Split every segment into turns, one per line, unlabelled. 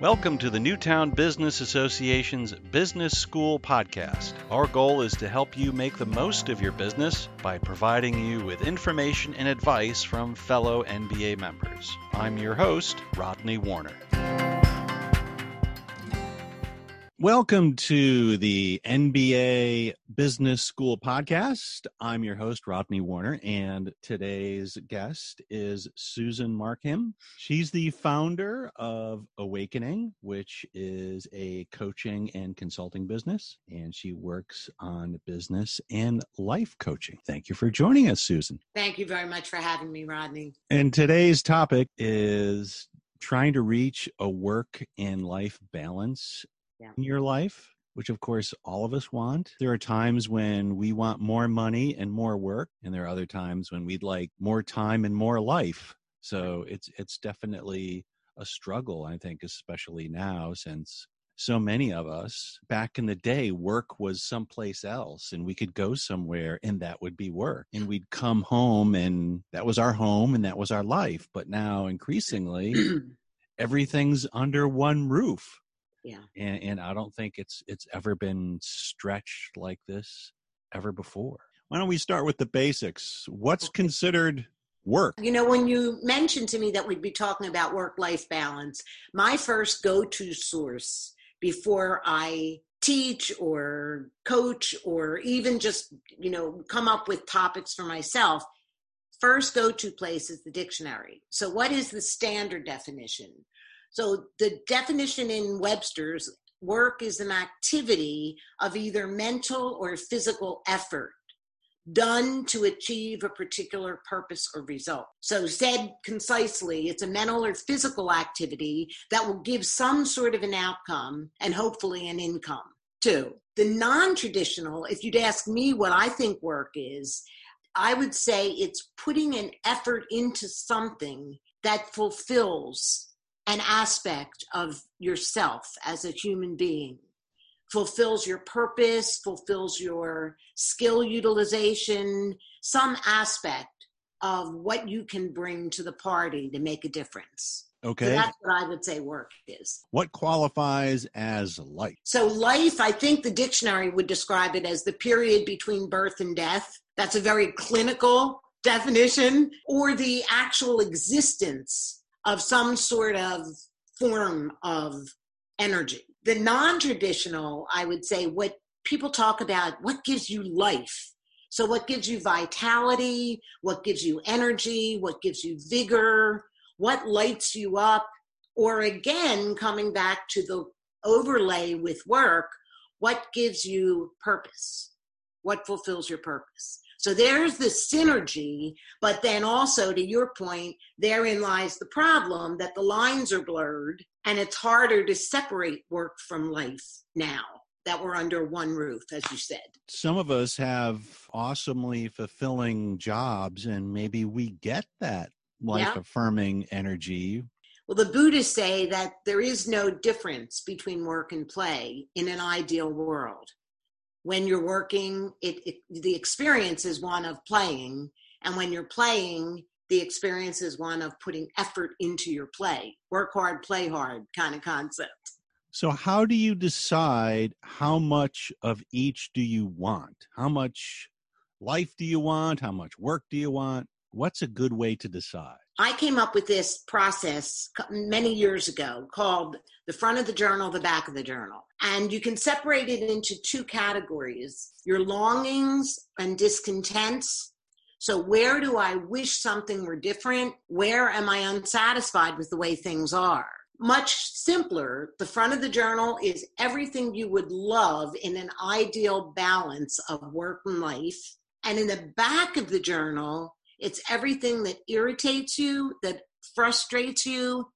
Welcome to the Newtown Business Association's Business School podcast. Our goal is to help you make the most of your business by providing you with information and advice from fellow NBA members. I'm your host, Rodney Warner. Welcome to the NBA Business School podcast. I'm your host, Rodney Warner, and today's guest is Susan Markham. She's the founder of Awakening, which is a coaching and consulting business, and she works on business and life coaching. Thank you for joining us, Susan.
Thank you very much for having me, Rodney.
And today's topic is trying to reach a work and life balance yeah. in your life, which of course all of us want. There are times when we want more money and more work, and there are other times when we'd like more time and more life. So it's it's definitely a struggle, I think, especially now since so many of us back in the day work was someplace else and we could go somewhere and that would be work and we'd come home and that was our home and that was our life but now increasingly everything's under one roof
yeah.
And, and i don't think it's it's ever been stretched like this ever before. Why don't we start with the basics? What's okay. considered work?
You know when you mentioned to me that we'd be talking about work life balance my first go-to source before i teach or coach or even just you know come up with topics for myself first go to place is the dictionary. So what is the standard definition so the definition in Webster's work is an activity of either mental or physical effort done to achieve a particular purpose or result. So, said concisely, it's a mental or physical activity that will give some sort of an outcome and hopefully an income too. The non traditional, if you'd ask me what I think work is, I would say it's putting an effort into something that fulfills an aspect of yourself as a human being fulfills your purpose, fulfills your skill utilization, some aspect of what you can bring to the party to make a difference.
Okay.
So that's what I would say work is.
What qualifies as life?
So, life, I think the dictionary would describe it as the period between birth and death. That's a very clinical definition, or the actual existence of some sort of form of energy. The non traditional, I would say, what people talk about, what gives you life? So, what gives you vitality? What gives you energy? What gives you vigor? What lights you up? Or again, coming back to the overlay with work, what gives you purpose? What fulfills your purpose? So there's the synergy, but then also to your point, therein lies the problem that the lines are blurred and it's harder to separate work from life now that we're under one roof, as you said.
Some of us have awesomely fulfilling jobs, and maybe we get that life yeah. affirming energy.
Well, the Buddhists say that there is no difference between work and play in an ideal world when you're working it, it, the experience is one of playing and when you're playing the experience is one of putting effort into your play. Work hard play hard kind of concept.
So how do you decide how much of each do you want? How much life do you want? How much work do you want what's a good way to decide
I came up with this process many years ago called the front of the journal, the back of the journal. And you can separate it into two categories your longings and discontents. So, where do I wish something were different? Where am I unsatisfied with the way things are? Much simpler. The front of the journal is everything you would love in an ideal balance of work and life. And in the back of the journal it's everything that irritates you, that frustrates you,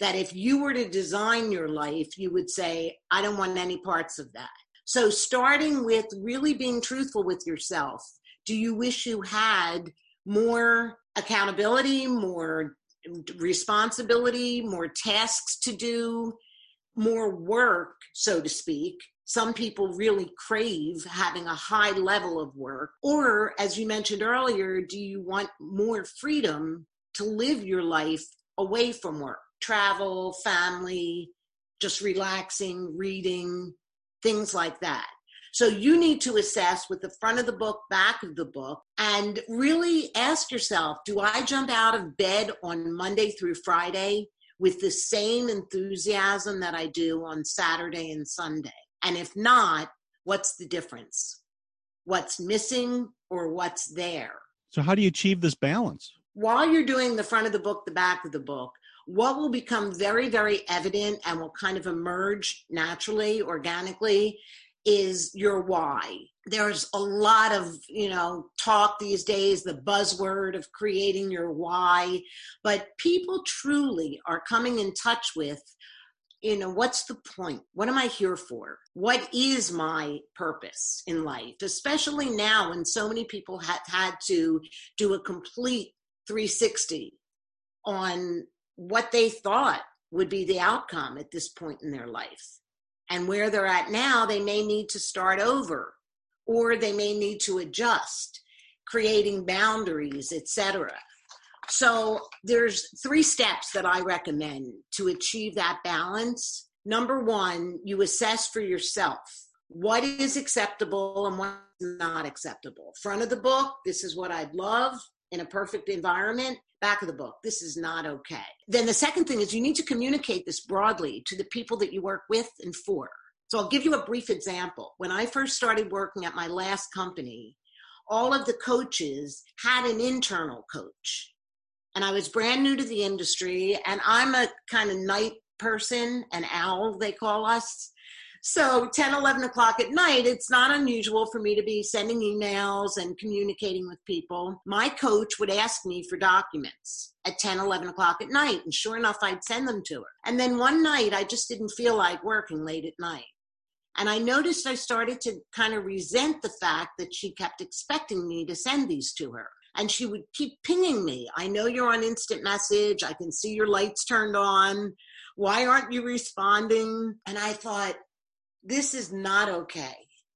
that if you were to design your life, you would say, I don't want any parts of that. So, starting with really being truthful with yourself, do you wish you had more accountability, more responsibility, more tasks to do, more work, so to speak? Some people really crave having a high level of work. Or, as you mentioned earlier, do you want more freedom to live your life away from work? Travel, family, just relaxing, reading, things like that. So you need to assess with the front of the book, back of the book, and really ask yourself do I jump out of bed on Monday through Friday with the same enthusiasm that I do on Saturday and Sunday? And if not, what's the difference? What's missing or what's there?
So, how do you achieve this balance?
While you're doing the front of the book, the back of the book, what will become very, very evident and will kind of emerge naturally, organically, is your why. There's a lot of, you know, talk these days, the buzzword of creating your why, but people truly are coming in touch with you know what's the point? What am i here for? What is my purpose in life? Especially now when so many people have had to do a complete 360 on what they thought would be the outcome at this point in their life. And where they're at now they may need to start over or they may need to adjust creating boundaries etc so there's three steps that i recommend to achieve that balance. Number one you assess for yourself. What is acceptable and what's not acceptable? Front of the book this is what i'd love in a perfect environment. Back of the book this is not okay. Then the second thing is you need to communicate this broadly to the people that you work with and for. So i'll give you a brief example. When i first started working at my last company all of the coaches had an internal coach and i was brand new to the industry and i'm a kind of night person an owl they call us so 10, 11 o'clock at night, it's not unusual for me to be sending emails and communicating with people. My coach would ask me for documents at 10, 11 o'clock at night. And sure enough, I'd send them to her. And then one night, I just didn't feel like working late at night. And I noticed I started to kind of resent the fact that she kept expecting me to send these to her. And she would keep pinging me. I know you're on instant message. I can see your lights turned on. Why aren't you responding? And I thought, this is not okay.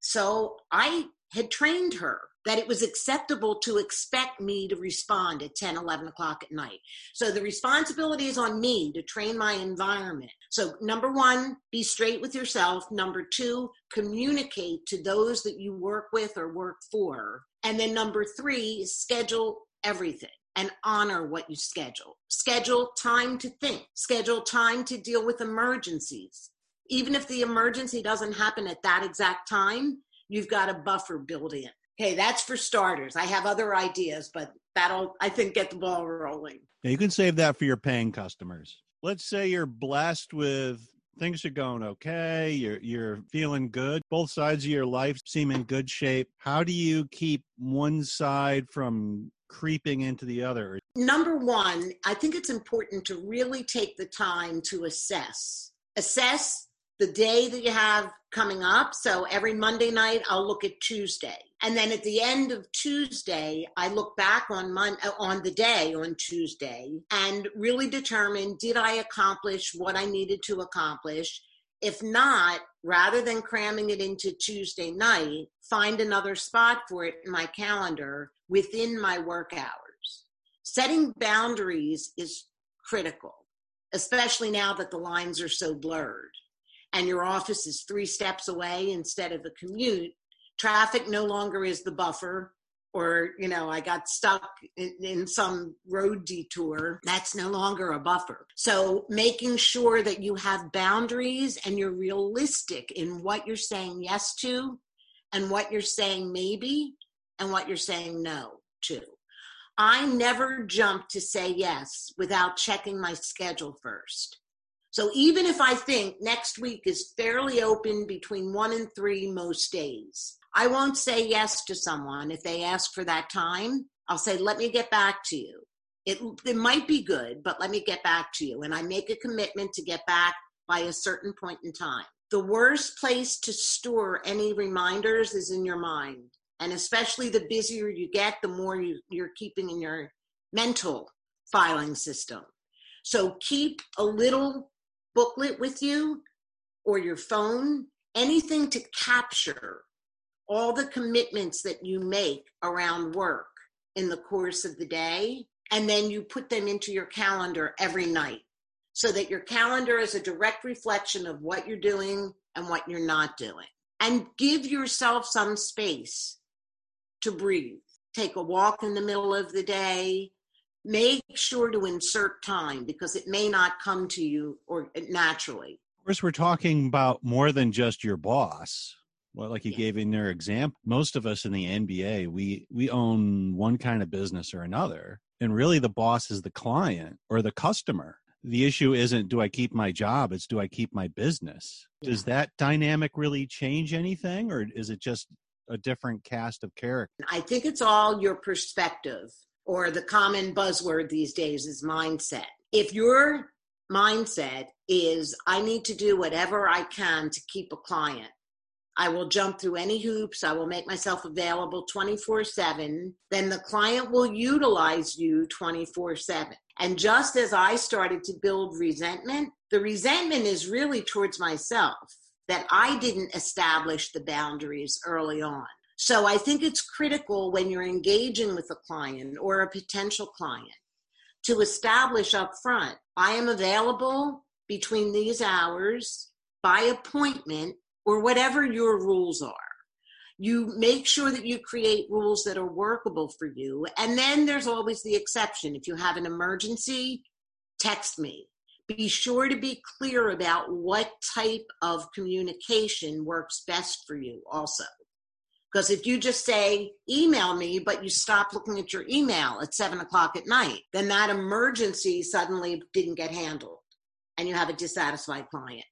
So I had trained her that it was acceptable to expect me to respond at 10, 11 o'clock at night. So the responsibility is on me to train my environment. So, number one, be straight with yourself. Number two, communicate to those that you work with or work for. And then number three, schedule everything and honor what you schedule. Schedule time to think, schedule time to deal with emergencies, even if the emergency doesn't happen at that exact time, you've got a buffer built in. Okay, that's for starters. I have other ideas, but that'll, I think, get the ball rolling.
Yeah, you can save that for your paying customers. Let's say you're blessed with things are going okay, you're you're feeling good. Both sides of your life seem in good shape. How do you keep one side from creeping into the other?
Number 1, I think it's important to really take the time to assess. Assess the day that you have coming up. So every Monday night, I'll look at Tuesday. And then at the end of Tuesday, I look back on Mon- uh, on the day on Tuesday and really determine did I accomplish what I needed to accomplish? If not, rather than cramming it into Tuesday night, find another spot for it in my calendar within my work hours. Setting boundaries is critical, especially now that the lines are so blurred and your office is three steps away instead of a commute, traffic no longer is the buffer. Or, you know, I got stuck in, in some road detour. That's no longer a buffer. So, making sure that you have boundaries and you're realistic in what you're saying yes to and what you're saying maybe and what you're saying no to. I never jump to say yes without checking my schedule first. So even if I think next week is fairly open between one and three most days, I won't say yes to someone if they ask for that time. I'll say, let me get back to you. It, it might be good, but let me get back to you. And I make a commitment to get back by a certain point in time. The worst place to store any reminders is in your mind. And especially the busier you get, the more you, you're keeping in your mental filing system. So keep a little booklet with you or your phone, anything to capture all the commitments that you make around work in the course of the day. And then you put them into your calendar every night. so that your calendar is a direct reflection of what you're doing and what you're not doing. And give yourself some space to breathe. Take a walk in the middle of the day. Make sure to insert time because it may not come to you or uh, naturally.
Of course, we're talking about more than just your boss. Well, like you yeah. gave in your example, most of us in the NBA, we we own one kind of business or another, and really the boss is the client or the customer. The issue isn't do I keep my job; it's do I keep my business. Yeah. Does that dynamic really change anything, or is it just a different cast of characters?
I think it's all your perspective, or the common buzzword these days is mindset. If your mindset is I need to do whatever I can to keep a client I will jump through any hoops. I will make myself available 24 7. Then the client will utilize you 24 7. And just as I started to build resentment, the resentment is really towards myself that I didn't establish the boundaries early on. So I think it's critical when you're engaging with a client or a potential client to establish up front I am available between these hours by appointment or whatever your rules are. You make sure that you create rules that are workable for you. And then there's always the exception. If you have an emergency, text me. Be sure to be clear about what type of communication works best for you, also. Because if you just say, email me, but you stop looking at your email at seven o'clock at night, then that emergency suddenly didn't get handled and you have a dissatisfied client.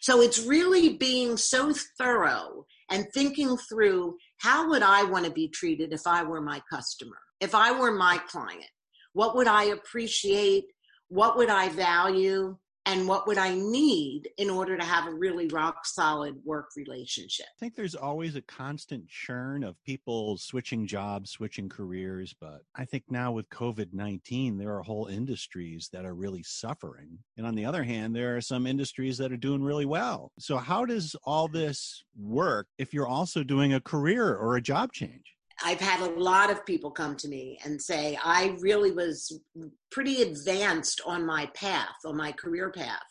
So it's really being so thorough and thinking through how would I want to be treated if I were my customer, if I were my client? What would I appreciate? What would I value? And what would I need in order to have a really rock solid work relationship?
I think there's always a constant churn of people switching jobs, switching careers. But I think now with COVID 19, there are whole industries that are really suffering. And on the other hand, there are some industries that are doing really well. So, how does all this work if you're also doing a career or a job change?
I've had a lot of people come to me and say, I really was pretty advanced on my path, on my career path.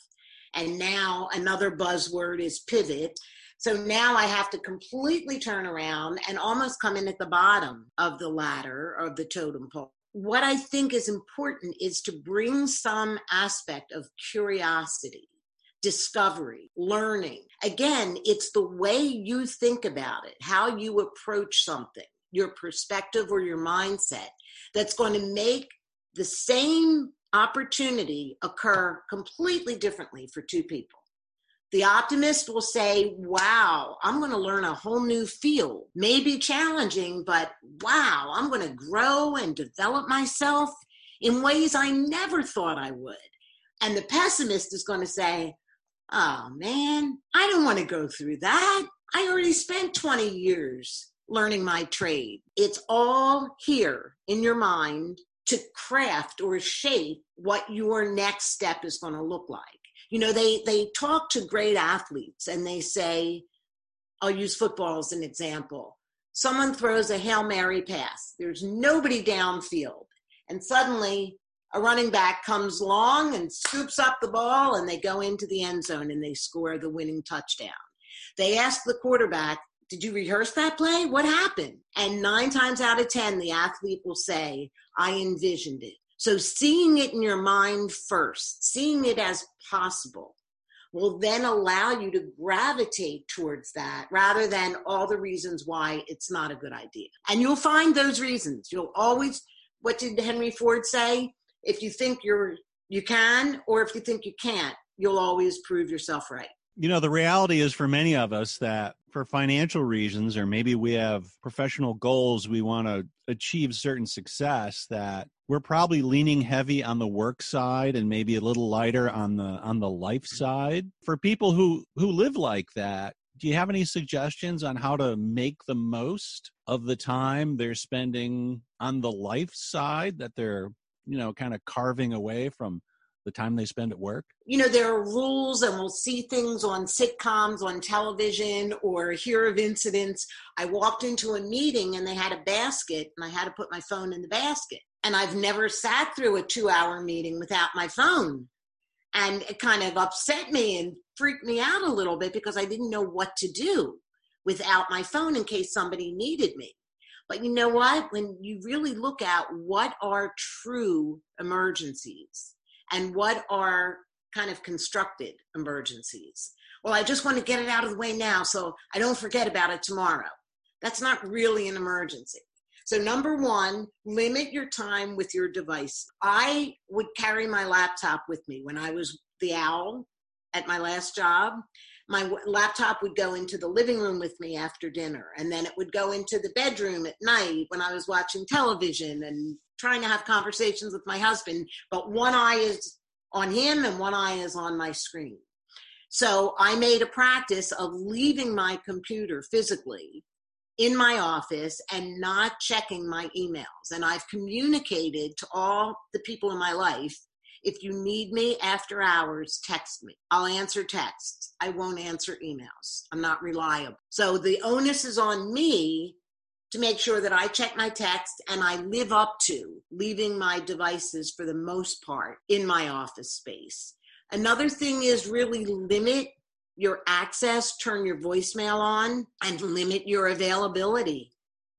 And now another buzzword is pivot. So now I have to completely turn around and almost come in at the bottom of the ladder of the totem pole. What I think is important is to bring some aspect of curiosity, discovery, learning. Again, it's the way you think about it, how you approach something your perspective or your mindset that's going to make the same opportunity occur completely differently for two people. The optimist will say, Wow, I'm going to learn a whole new field. Maybe challenging, but wow, I'm going to grow and develop myself in ways I never thought I would. And the pessimist is going to say, Oh man, I don't want to go through that. I already spent 20 years learning my trade. It's all here in your mind to craft or shape what your next step is going to look like. You know, they they talk to great athletes and they say, I'll use football as an example. Someone throws a Hail Mary pass. There's nobody downfield. And suddenly a running back comes long and scoops up the ball and they go into the end zone and they score the winning touchdown. They ask the quarterback, did you rehearse that play? What happened? And nine times out of 10, the athlete will say, I envisioned it. So seeing it in your mind first, seeing it as possible, will then allow you to gravitate towards that rather than all the reasons why it's not a good idea. And you'll find those reasons. You'll always, what did Henry Ford say? If you think you're, you can, or if you think you can't, you'll always prove yourself right.
You know, the reality is for many of us that for financial reasons, or maybe we have professional goals, we want to achieve certain success that we're probably leaning heavy on the work side and maybe a little lighter on the on the life side. For people who who live like that, do you have any suggestions on how to make the most of the time they're spending on the life side that they're, you know, kind of carving away from the time they spend at work?
You know, there are rules, and we'll see things on sitcoms, on television, or hear of incidents. I walked into a meeting and they had a basket, and I had to put my phone in the basket. And I've never sat through a two hour meeting without my phone. And it kind of upset me and freaked me out a little bit because I didn't know what to do without my phone in case somebody needed me. But you know what? When you really look at what are true emergencies and what are kind of constructed emergencies, well, I just want to get it out of the way now so I don't forget about it tomorrow. That's not really an emergency. So, number one, limit your time with your device. I would carry my laptop with me when I was the owl at my last job. My laptop would go into the living room with me after dinner, and then it would go into the bedroom at night when I was watching television and trying to have conversations with my husband. But one eye is on him and one eye is on my screen. So I made a practice of leaving my computer physically in my office and not checking my emails. And I've communicated to all the people in my life if you need me after hours, text me. I'll answer texts. I won't answer emails. I'm not reliable. So the onus is on me to make sure that I check my text and I live up to leaving my devices for the most part in my office space. Another thing is really limit your access, turn your voicemail on, and limit your availability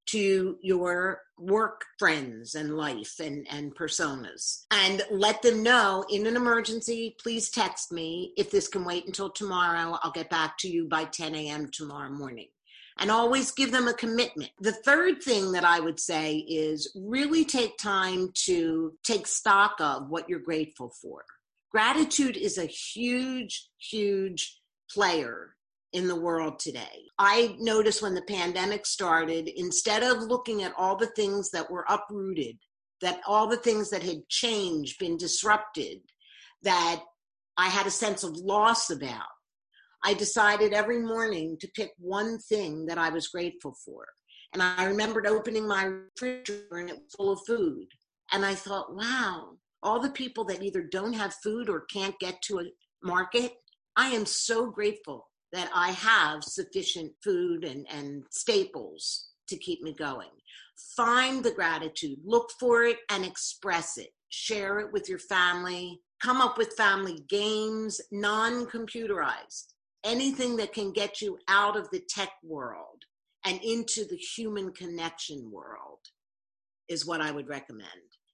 to your work friends and life and, and personas. And let them know in an emergency, please text me. If this can wait until tomorrow, I'll get back to you by 10 a.m. tomorrow morning. And always give them a commitment. The third thing that I would say is really take time to take stock of what you're grateful for. Gratitude is a huge, huge player in the world today. I noticed when the pandemic started, instead of looking at all the things that were uprooted, that all the things that had changed, been disrupted, that I had a sense of loss about, I decided every morning to pick one thing that I was grateful for. And I remembered opening my refrigerator and it was full of food. And I thought, wow, all the people that either don't have food or can't get to a market, I am so grateful that I have sufficient food and, and staples to keep me going. Find the gratitude, look for it, and express it. Share it with your family. Come up with family games, non computerized. Anything that can get you out of the tech world and into the human connection world is what I would recommend.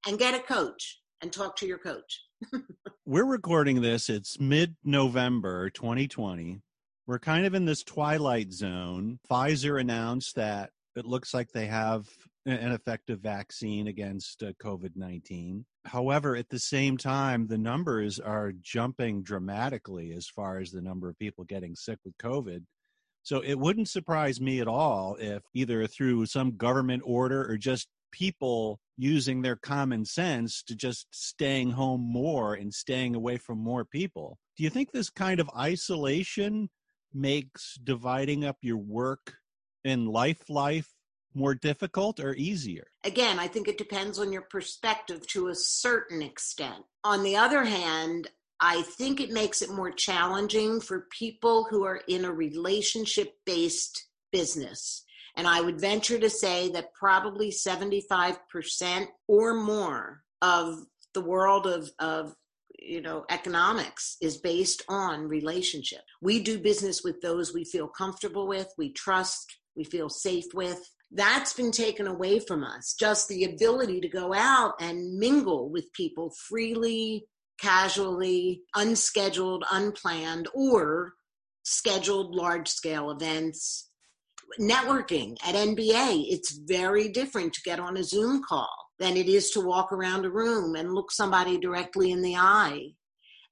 And get a coach and talk to your coach.
We're recording this, it's mid November 2020. We're kind of in this twilight zone. Pfizer announced that it looks like they have an effective vaccine against uh, COVID 19. However, at the same time, the numbers are jumping dramatically as far as the number of people getting sick with COVID. So it wouldn't surprise me at all if either through some government order or just people using their common sense to just staying home more and staying away from more people. Do you think this kind of isolation makes dividing up your work and life life more difficult or easier?
Again, I think it depends on your perspective to a certain extent. On the other hand, I think it makes it more challenging for people who are in a relationship based business and I would venture to say that probably 75% or more of the world of, of you know economics is based on relationship we do business with those we feel comfortable with we trust we feel safe with that's been taken away from us just the ability to go out and mingle with people freely casually unscheduled unplanned or scheduled large scale events networking at NBA, it's very different to get on a Zoom call than it is to walk around a room and look somebody directly in the eye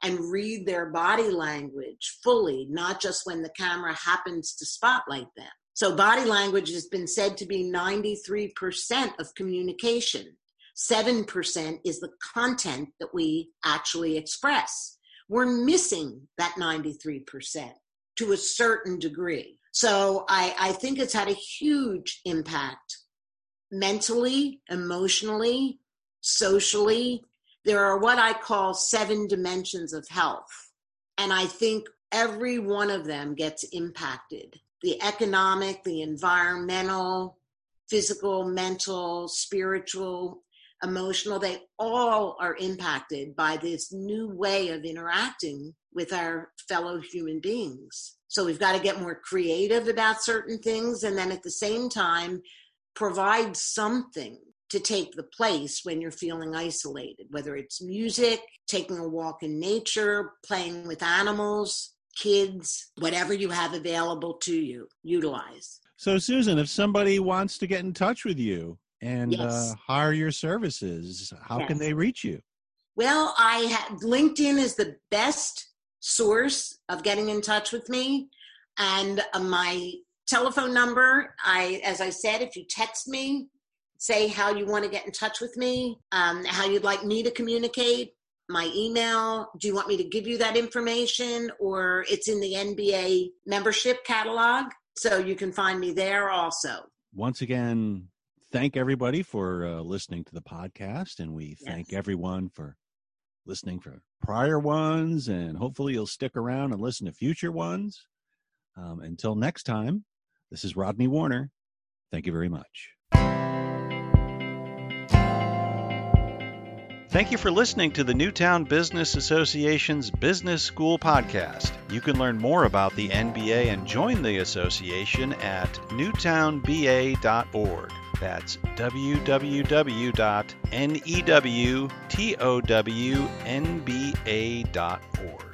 and read their body language fully, not just when the camera happens to spotlight them. So, body language has been said to be 93% of communication. 7% is the content that we actually express. We're missing that 93% to a certain degree. So I, I think it's had a huge impact mentally, emotionally, socially. There are what I call seven dimensions of health. And I think every one of them gets impacted the economic, the environmental, physical, mental, spiritual, emotional, they all are impacted by this new way of interacting with our fellow human beings. So we've got to get more creative about certain things and then at the same time provide something to take the place when you're feeling isolated, whether it's music, taking a walk in nature, playing with animals, kids, whatever you have available to you, utilize.
So, Susan, if somebody wants to get in touch with you and yes. uh, hire your services, how yes. can they reach you?
Well, I have LinkedIn is the best source of getting in touch with me, and uh, my telephone number. I, as I said, if you text me, say how you want to get in touch with me, um, how you'd like me to communicate, my email. Do you want me to give you that information, or it's in the NBA membership catalog? So you can find me there also.
Once again, thank everybody for uh, listening to the podcast, and we thank yes. everyone for listening for prior ones, and hopefully you'll stick around and listen to future ones. Um, until next time, this is Rodney Warner. Thank you very much. Thank you for listening to the Newtown Business Association's Business School podcast. You can learn more about the NBA and join the association at newtownba.org. That's www.newtownba.org.